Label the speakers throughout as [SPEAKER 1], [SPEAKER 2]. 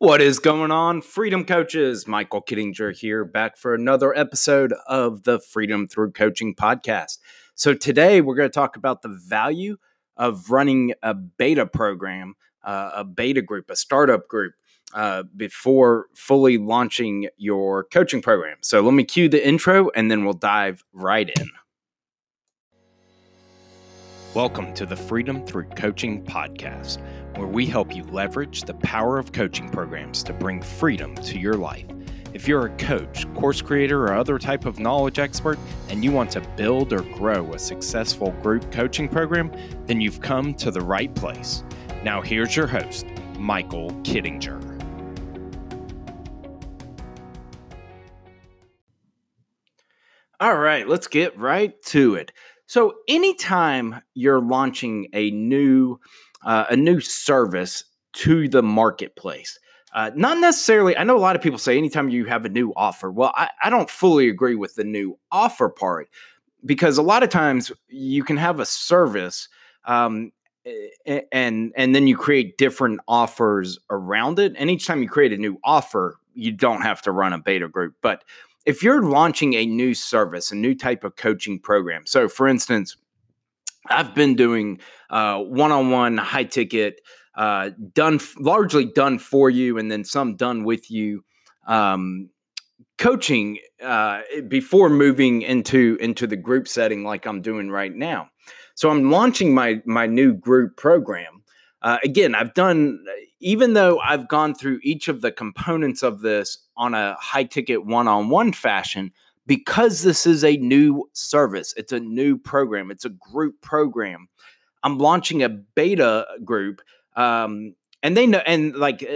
[SPEAKER 1] What is going on, Freedom Coaches? Michael Kittinger here, back for another episode of the Freedom Through Coaching podcast. So, today we're going to talk about the value of running a beta program, uh, a beta group, a startup group, uh, before fully launching your coaching program. So, let me cue the intro and then we'll dive right in. Welcome to the Freedom Through Coaching podcast, where we help you leverage the power of coaching programs to bring freedom to your life. If you're a coach, course creator, or other type of knowledge expert, and you want to build or grow a successful group coaching program, then you've come to the right place. Now, here's your host, Michael Kittinger. All right, let's get right to it. So anytime you're launching a new uh, a new service to the marketplace, uh, not necessarily. I know a lot of people say anytime you have a new offer. Well, I, I don't fully agree with the new offer part because a lot of times you can have a service um, and and then you create different offers around it. And each time you create a new offer, you don't have to run a beta group, but if you're launching a new service, a new type of coaching program, so for instance, I've been doing uh, one-on-one high ticket, uh, done largely done for you, and then some done with you um, coaching uh, before moving into into the group setting like I'm doing right now. So I'm launching my my new group program. Uh, again, I've done even though I've gone through each of the components of this on a high ticket one on one fashion, because this is a new service, it's a new program, it's a group program. I'm launching a beta group. Um, and they know, and like uh,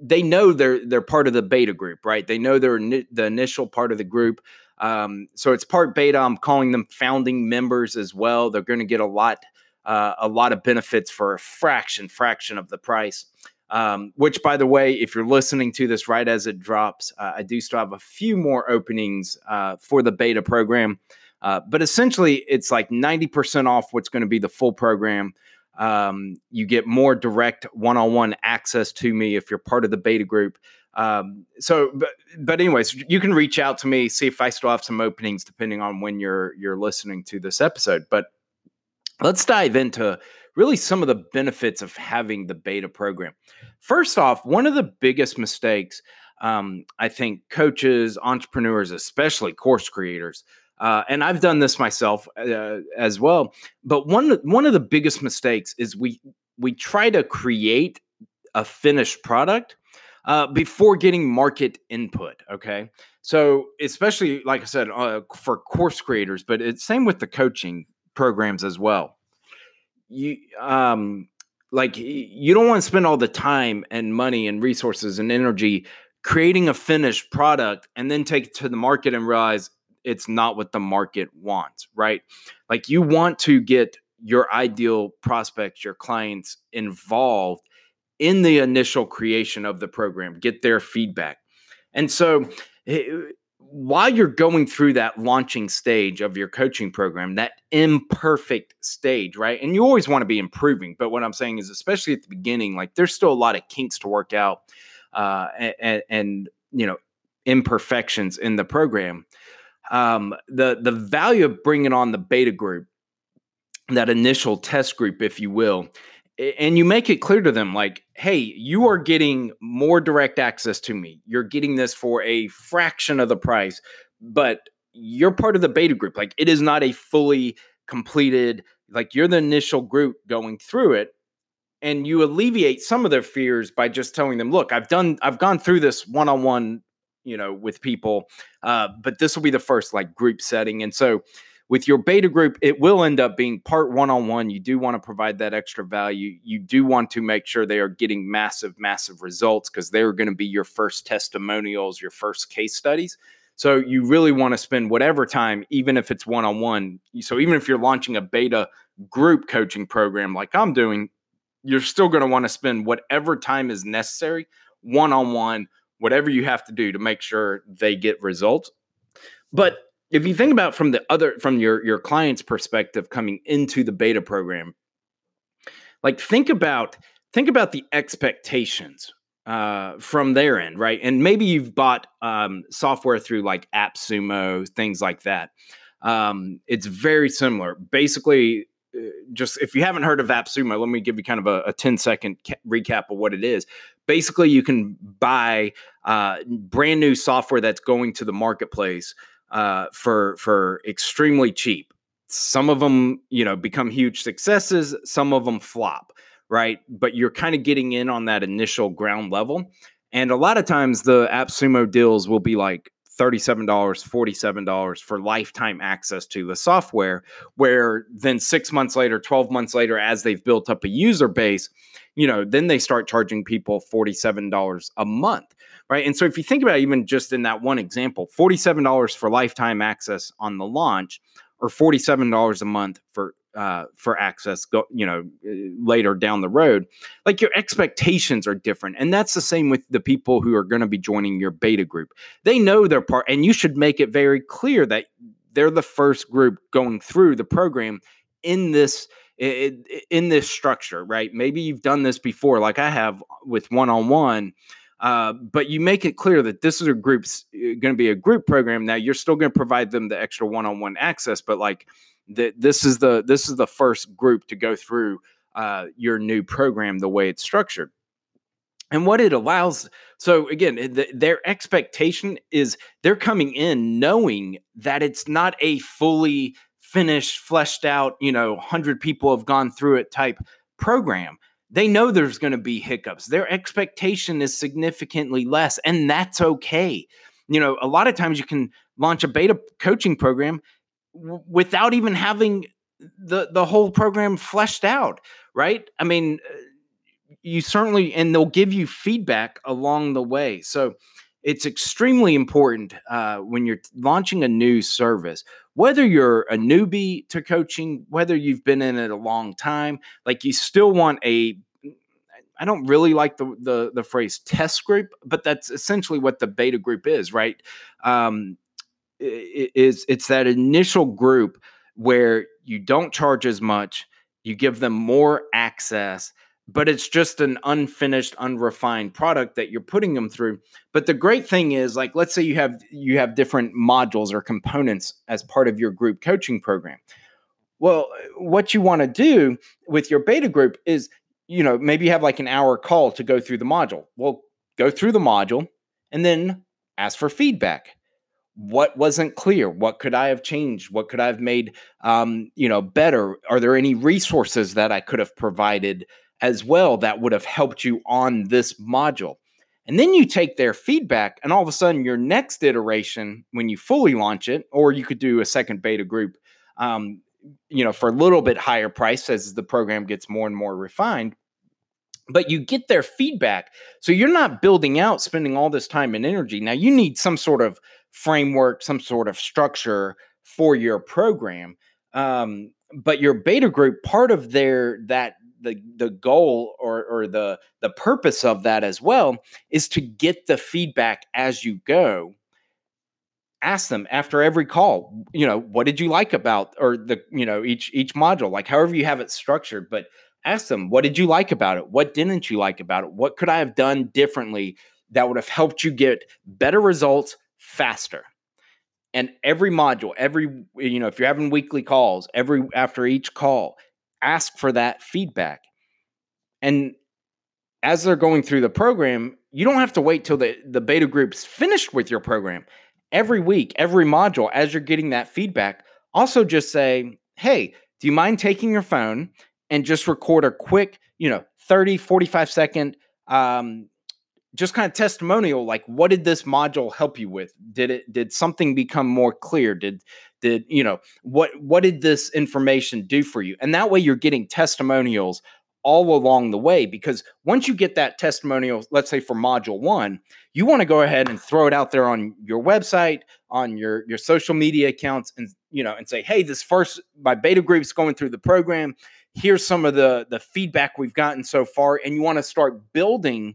[SPEAKER 1] they know they're they're part of the beta group, right? They know they're ni- the initial part of the group. Um, so it's part beta. I'm calling them founding members as well. They're going to get a lot uh, a lot of benefits for a fraction fraction of the price. Um, which, by the way, if you're listening to this right as it drops, uh, I do still have a few more openings uh, for the beta program. Uh, but essentially, it's like 90% off what's going to be the full program. Um, you get more direct one on one access to me if you're part of the beta group. Um, so, but, but anyways, you can reach out to me, see if I still have some openings depending on when you're you're listening to this episode. But let's dive into really some of the benefits of having the beta program. First off, one of the biggest mistakes um, I think coaches, entrepreneurs, especially course creators, uh, and I've done this myself uh, as well. But one one of the biggest mistakes is we we try to create a finished product uh, before getting market input. Okay, so especially like I said uh, for course creators, but it's same with the coaching programs as well you um like you don't want to spend all the time and money and resources and energy creating a finished product and then take it to the market and realize it's not what the market wants, right? Like you want to get your ideal prospects, your clients involved in the initial creation of the program, get their feedback. And so eh, while you're going through that launching stage of your coaching program, that imperfect stage, right? And you always want to be improving. But what I'm saying is, especially at the beginning, like there's still a lot of kinks to work out uh, and, and, you know, imperfections in the program. Um, the, the value of bringing on the beta group, that initial test group, if you will, and you make it clear to them like hey you are getting more direct access to me. You're getting this for a fraction of the price but you're part of the beta group. Like it is not a fully completed like you're the initial group going through it and you alleviate some of their fears by just telling them look i've done i've gone through this one-on-one you know with people uh, but this will be the first like group setting and so with your beta group, it will end up being part one on one. You do want to provide that extra value. You do want to make sure they are getting massive, massive results because they're going to be your first testimonials, your first case studies. So you really want to spend whatever time, even if it's one on one. So even if you're launching a beta group coaching program like I'm doing, you're still going to want to spend whatever time is necessary one on one, whatever you have to do to make sure they get results. But if you think about from the other from your your client's perspective coming into the beta program like think about think about the expectations uh, from their end, right? And maybe you've bought um, software through like AppSumo, things like that. Um, it's very similar. Basically, uh, just if you haven't heard of AppSumo, let me give you kind of a, a 10 second ca- recap of what it is. Basically, you can buy uh, brand new software that's going to the marketplace uh, for for extremely cheap. Some of them, you know, become huge successes. Some of them flop, right? But you're kind of getting in on that initial ground level. And a lot of times, the AppSumo deals will be like $37, $47 for lifetime access to the software, where then six months later, 12 months later, as they've built up a user base, you know, then they start charging people $47 a month, right? And so if you think about it, even just in that one example, $47 for lifetime access on the launch or $47 a month for uh, for access go you know uh, later down the road like your expectations are different and that's the same with the people who are going to be joining your beta group. They know their part and you should make it very clear that they're the first group going through the program in this in this structure right? Maybe you've done this before like i have with one-on-one uh, but you make it clear that this is a group's going to be a group program now you're still going to provide them the extra one-on-one access but like that this is the this is the first group to go through uh, your new program the way it's structured. And what it allows so again the, their expectation is they're coming in knowing that it's not a fully finished fleshed out you know 100 people have gone through it type program. They know there's going to be hiccups. Their expectation is significantly less and that's okay. You know a lot of times you can launch a beta coaching program without even having the the whole program fleshed out, right? I mean, uh, you certainly and they'll give you feedback along the way. So it's extremely important uh, when you're launching a new service, whether you're a newbie to coaching, whether you've been in it a long time, like you still want a I don't really like the, the the phrase test group, but that's essentially what the beta group is, right? Um, is it's that initial group where you don't charge as much, you give them more access, but it's just an unfinished, unrefined product that you're putting them through. But the great thing is, like, let's say you have you have different modules or components as part of your group coaching program. Well, what you want to do with your beta group is, you know, maybe you have like an hour call to go through the module. Well, go through the module and then ask for feedback what wasn't clear? What could i have changed? What could i have made um, you know better? Are there any resources that i could have provided as well that would have helped you on this module? And then you take their feedback and all of a sudden your next iteration when you fully launch it or you could do a second beta group um, you know for a little bit higher price as the program gets more and more refined but you get their feedback. So you're not building out spending all this time and energy. Now you need some sort of framework, some sort of structure for your program. Um, but your beta group, part of their that the the goal or or the the purpose of that as well is to get the feedback as you go. Ask them after every call, you know, what did you like about or the you know each each module, like however you have it structured, but ask them what did you like about it what didn't you like about it what could i have done differently that would have helped you get better results faster. And every module, every, you know, if you're having weekly calls, every after each call, ask for that feedback. And as they're going through the program, you don't have to wait till the, the beta group's finished with your program. Every week, every module, as you're getting that feedback, also just say, hey, do you mind taking your phone and just record a quick, you know, 30, 45 second um, just kind of testimonial like what did this module help you with? Did it did something become more clear? Did did you know what what did this information do for you? And that way you're getting testimonials all along the way because once you get that testimonial let's say for module 1 you want to go ahead and throw it out there on your website on your your social media accounts and you know and say hey this first my beta group's going through the program. Here's some of the the feedback we've gotten so far and you want to start building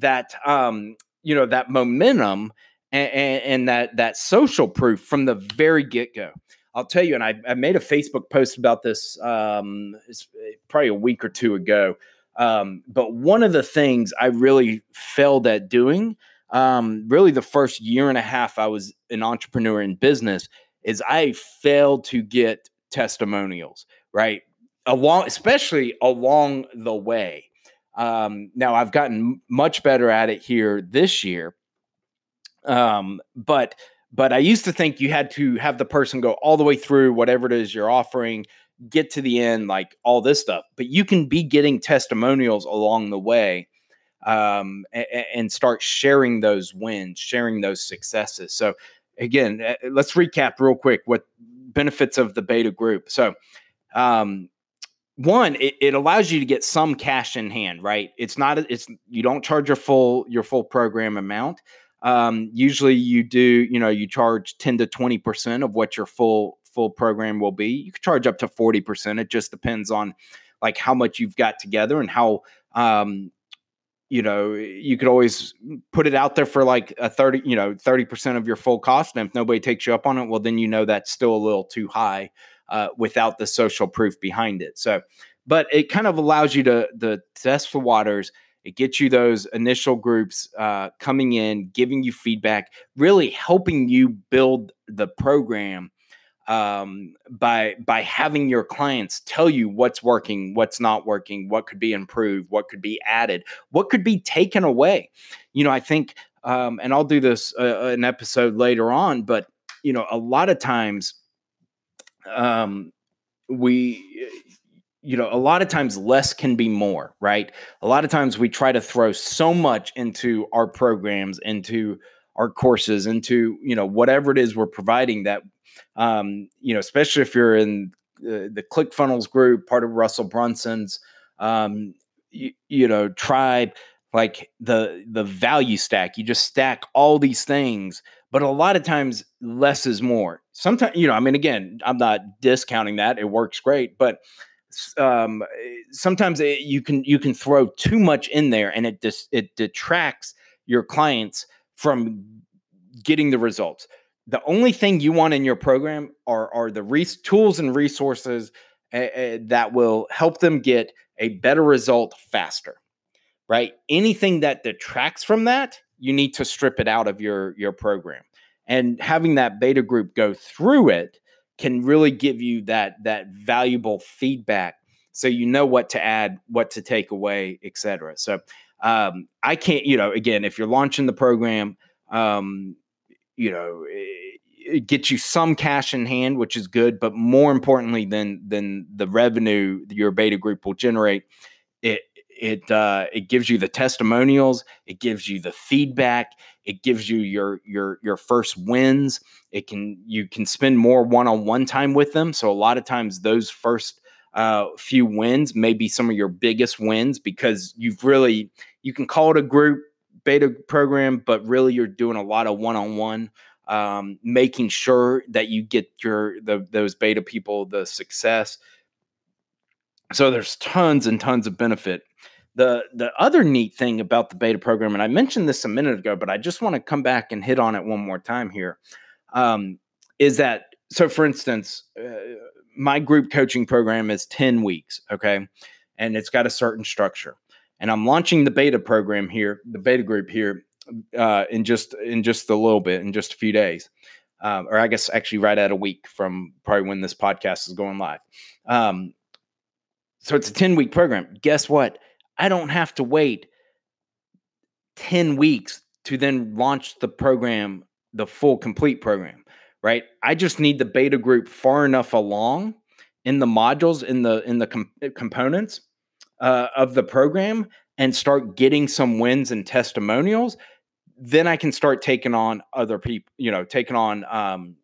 [SPEAKER 1] that um, you know that momentum and, and, and, that that social proof from the very get go. I'll tell you, and I, I, made a Facebook post about this um, eh, probably a week or two ago. Um, but one of the things I really failed at doing, um, really the first year and a half I was an entrepreneur in business, is I failed to get testimonials, right? Along, especially along the way. Um, now I've gotten much better at it here this year. Um, but but I used to think you had to have the person go all the way through whatever it is you're offering, get to the end, like all this stuff. But you can be getting testimonials along the way um, and, and start sharing those wins, sharing those successes. So, again, eh, let's recap real quick what benefits of the beta group. So, um, one, it, it allows you to get some cash in hand, right? It's not, it's you don't charge your full your full program amount um, usually you do, you know, you charge 10 to 20% of what your full full program will be. You can charge up to 40%. It just depends on like how much you've got together and how um, you know, you could always put it out there for like a 30, you know, 30% of your full cost. And if nobody takes you up on it, well, then you know that's still a little too high uh, without the social proof behind it. So, but it kind of allows you to, to test the waters it gets you those initial groups uh, coming in, giving you feedback, really helping you build the program um, by by having your clients tell you what's working, what's not working, what could be improved, what could be added, what could be taken away. You know, I think, um, and I'll do this uh, an episode later on, but you know, a lot of times um, we you know, a lot of times less can be more, right? A lot of times we try to throw so much into our programs, into our courses, into, you know, whatever it is we're providing that, um, you know, especially if you're in the, the ClickFunnels group, part of Russell Brunson's, um, you, you know, tribe, like the the value stack. You just stack all these things, but a lot of times less is more. Sometimes, you know, I mean, again, I'm not discounting that; it works great, but um, sometimes it, you can you can throw too much in there and it dis, it detracts your clients from getting the results. The only thing you want in your program are are the res- tools and resources uh, uh, that will help them get a better result faster. Right? Anything that detracts from that, you need to strip it out of your your program. And having that beta group go through it can really give you that that valuable feedback so you know what to add what to take away etc so um, i can't you know again if you're launching the program um, you know it, it gets you some cash in hand which is good but more importantly than than the revenue your beta group will generate it it uh, it gives you the testimonials it gives you the feedback it gives you your your your first wins. It can you can spend more one-on-one time with them. So a lot of times those first uh, few wins may be some of your biggest wins because you've really you can call it a group beta program but really you're doing a lot of one-on-one um, making sure that you get your the, those beta people the success. So there's tons and tons of benefit the the other neat thing about the beta program, and I mentioned this a minute ago, but I just want to come back and hit on it one more time here, um, is that so? For instance, uh, my group coaching program is ten weeks, okay, and it's got a certain structure, and I'm launching the beta program here, the beta group here, uh, in just in just a little bit, in just a few days. Um, or I guess actually right at a week from probably when this podcast is going live. Um, so it's a 10 week program. Guess what? I don't have to wait 10 weeks to then launch the program, the full complete program, right? I just need the beta group far enough along in the modules in the in the com- eh, components uh, of the program and start getting some wins and testimonials then i can start taking on other people you know taking on um,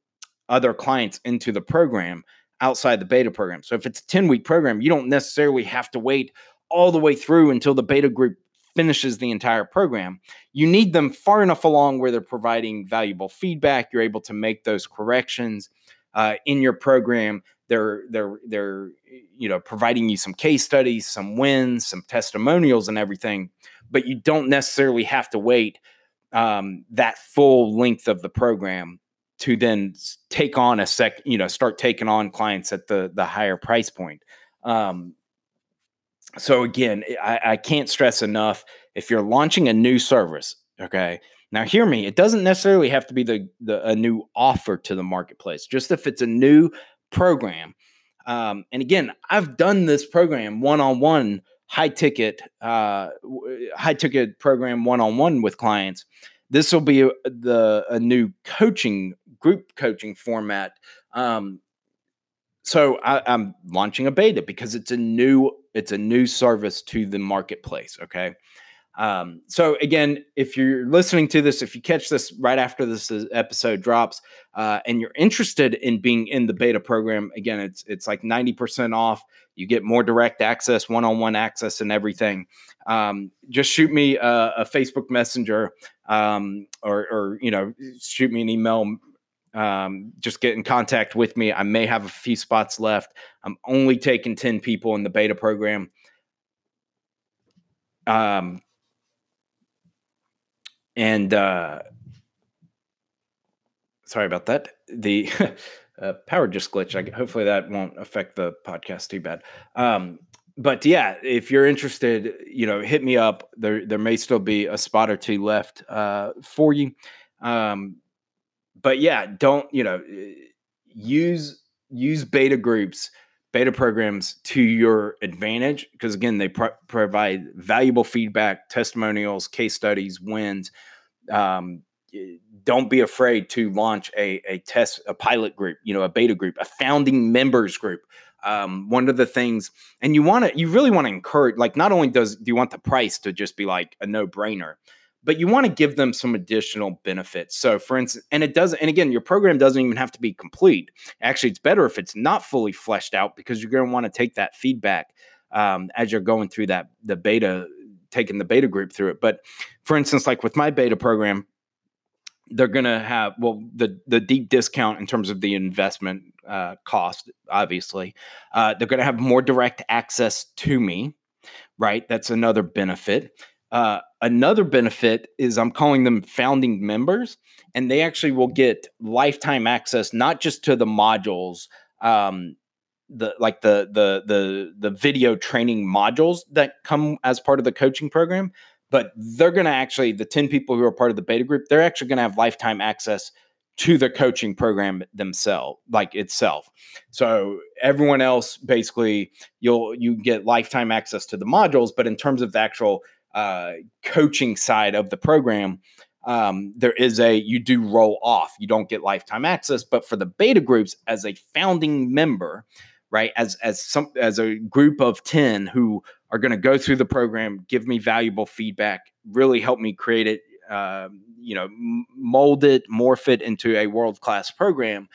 [SPEAKER 1] other clients into the program outside the beta program so if it's a 10 week program you don't necessarily have to wait all the way through until the beta group finishes the entire program. You need them far enough along where they're providing valuable feedback. You're able to make those corrections uh, in your program. They're they're they're you know providing you some case studies, some wins, some testimonials, and everything. But you don't necessarily have to wait um, that full length of the program to then take on a sec. You know, start taking on clients at the the higher price point. Um, so again, I, I can't stress enough if you're launching a new service, okay. Now, hear me. It doesn't necessarily have to be the, the a new offer to the marketplace. Just if it's a new program, um, and again, I've done this program one on one, high ticket, uh, high ticket program one on one with clients. This will be a, the a new coaching group coaching format. Um, so I, I'm launching a beta because it's a new it's a new service to the marketplace. Okay. Um, so again, if you're listening to this, if you catch this right after this episode drops, uh, and you're interested in being in the beta program, again, it's it's like 90% off. You get more direct access, one-on-one access, and everything. Um, just shoot me a, a Facebook Messenger, um, or, or you know, shoot me an email. Um, just get in contact with me. I may have a few spots left. I'm only taking 10 people in the beta program. Um, and uh, sorry about that. The uh, power just glitched. I, hopefully that won't affect the podcast too bad. Um, but yeah, if you're interested, you know, hit me up. There, there may still be a spot or two left uh, for you. Um, but yeah, don't you know, use use beta groups, beta programs to your advantage because again, they pro- provide valuable feedback, testimonials, case studies, wins um, don't be afraid to launch a, a test, a pilot group, you know, a beta group, a founding members group. Um, one of the things, and you want to, you really want to encourage, like, not only does do you want the price to just be like a no brainer, but you want to give them some additional benefits. So, for instance, and it doesn't, and again, your program doesn't even have to be complete. Actually, it's better if it's not fully fleshed out because you're going to want to take that feedback um, as you're going through that the beta taking the beta group through it. But for instance, like with my beta program, they're going to have well the the deep discount in terms of the investment uh, cost. Obviously, uh, they're going to have more direct access to me. Right, that's another benefit. Uh, another benefit is I'm calling them founding members, and they actually will get lifetime access not just to the modules um, the like the the the the video training modules that come as part of the coaching program but they're going to actually the 10 people who are part of the beta group they're actually going to have lifetime access to the coaching program themselves like itself. So everyone else basically you'll you get lifetime access to the modules but in terms of the actual uh, coaching side of the program um, there is a you do roll off. You don't get lifetime access but for the beta groups as a founding member right as as some as a group of 10 who are going to go through the program give me valuable feedback really help me create it uh, you know mold it morph it into a world class program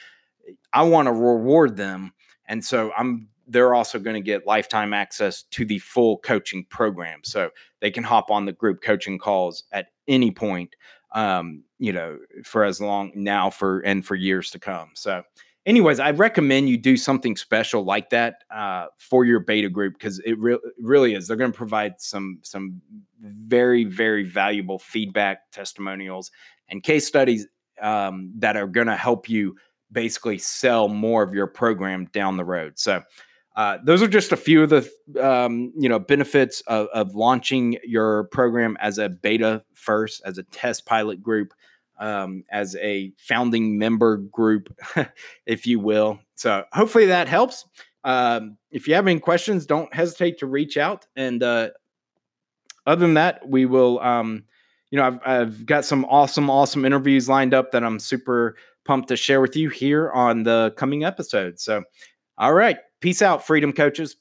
[SPEAKER 1] i want to reward them. And so i'm they're also going to get lifetime access to the full coaching program. So they can hop on the group coaching calls at any point um, you know for as long now for and for years to come so anyways, I recommend you do something special like that uh, for your beta group because it re- really is. They're going to provide some some very very valuable feedback, testimonials, and case studies um, that are going to help you basically sell more of your program down the road. So. Uh, those are just a few of the um, you know benefits of, of launching your program as a beta first, as a test pilot group um, as a founding member group, if you will. So hopefully that helps. Um, if you have any questions, don't hesitate to reach out. And uh, other than that, we will. Um, you know, I've, I've got some awesome, awesome interviews lined up that I'm super pumped to share with you here on the coming episode. So, all right, peace out, freedom coaches.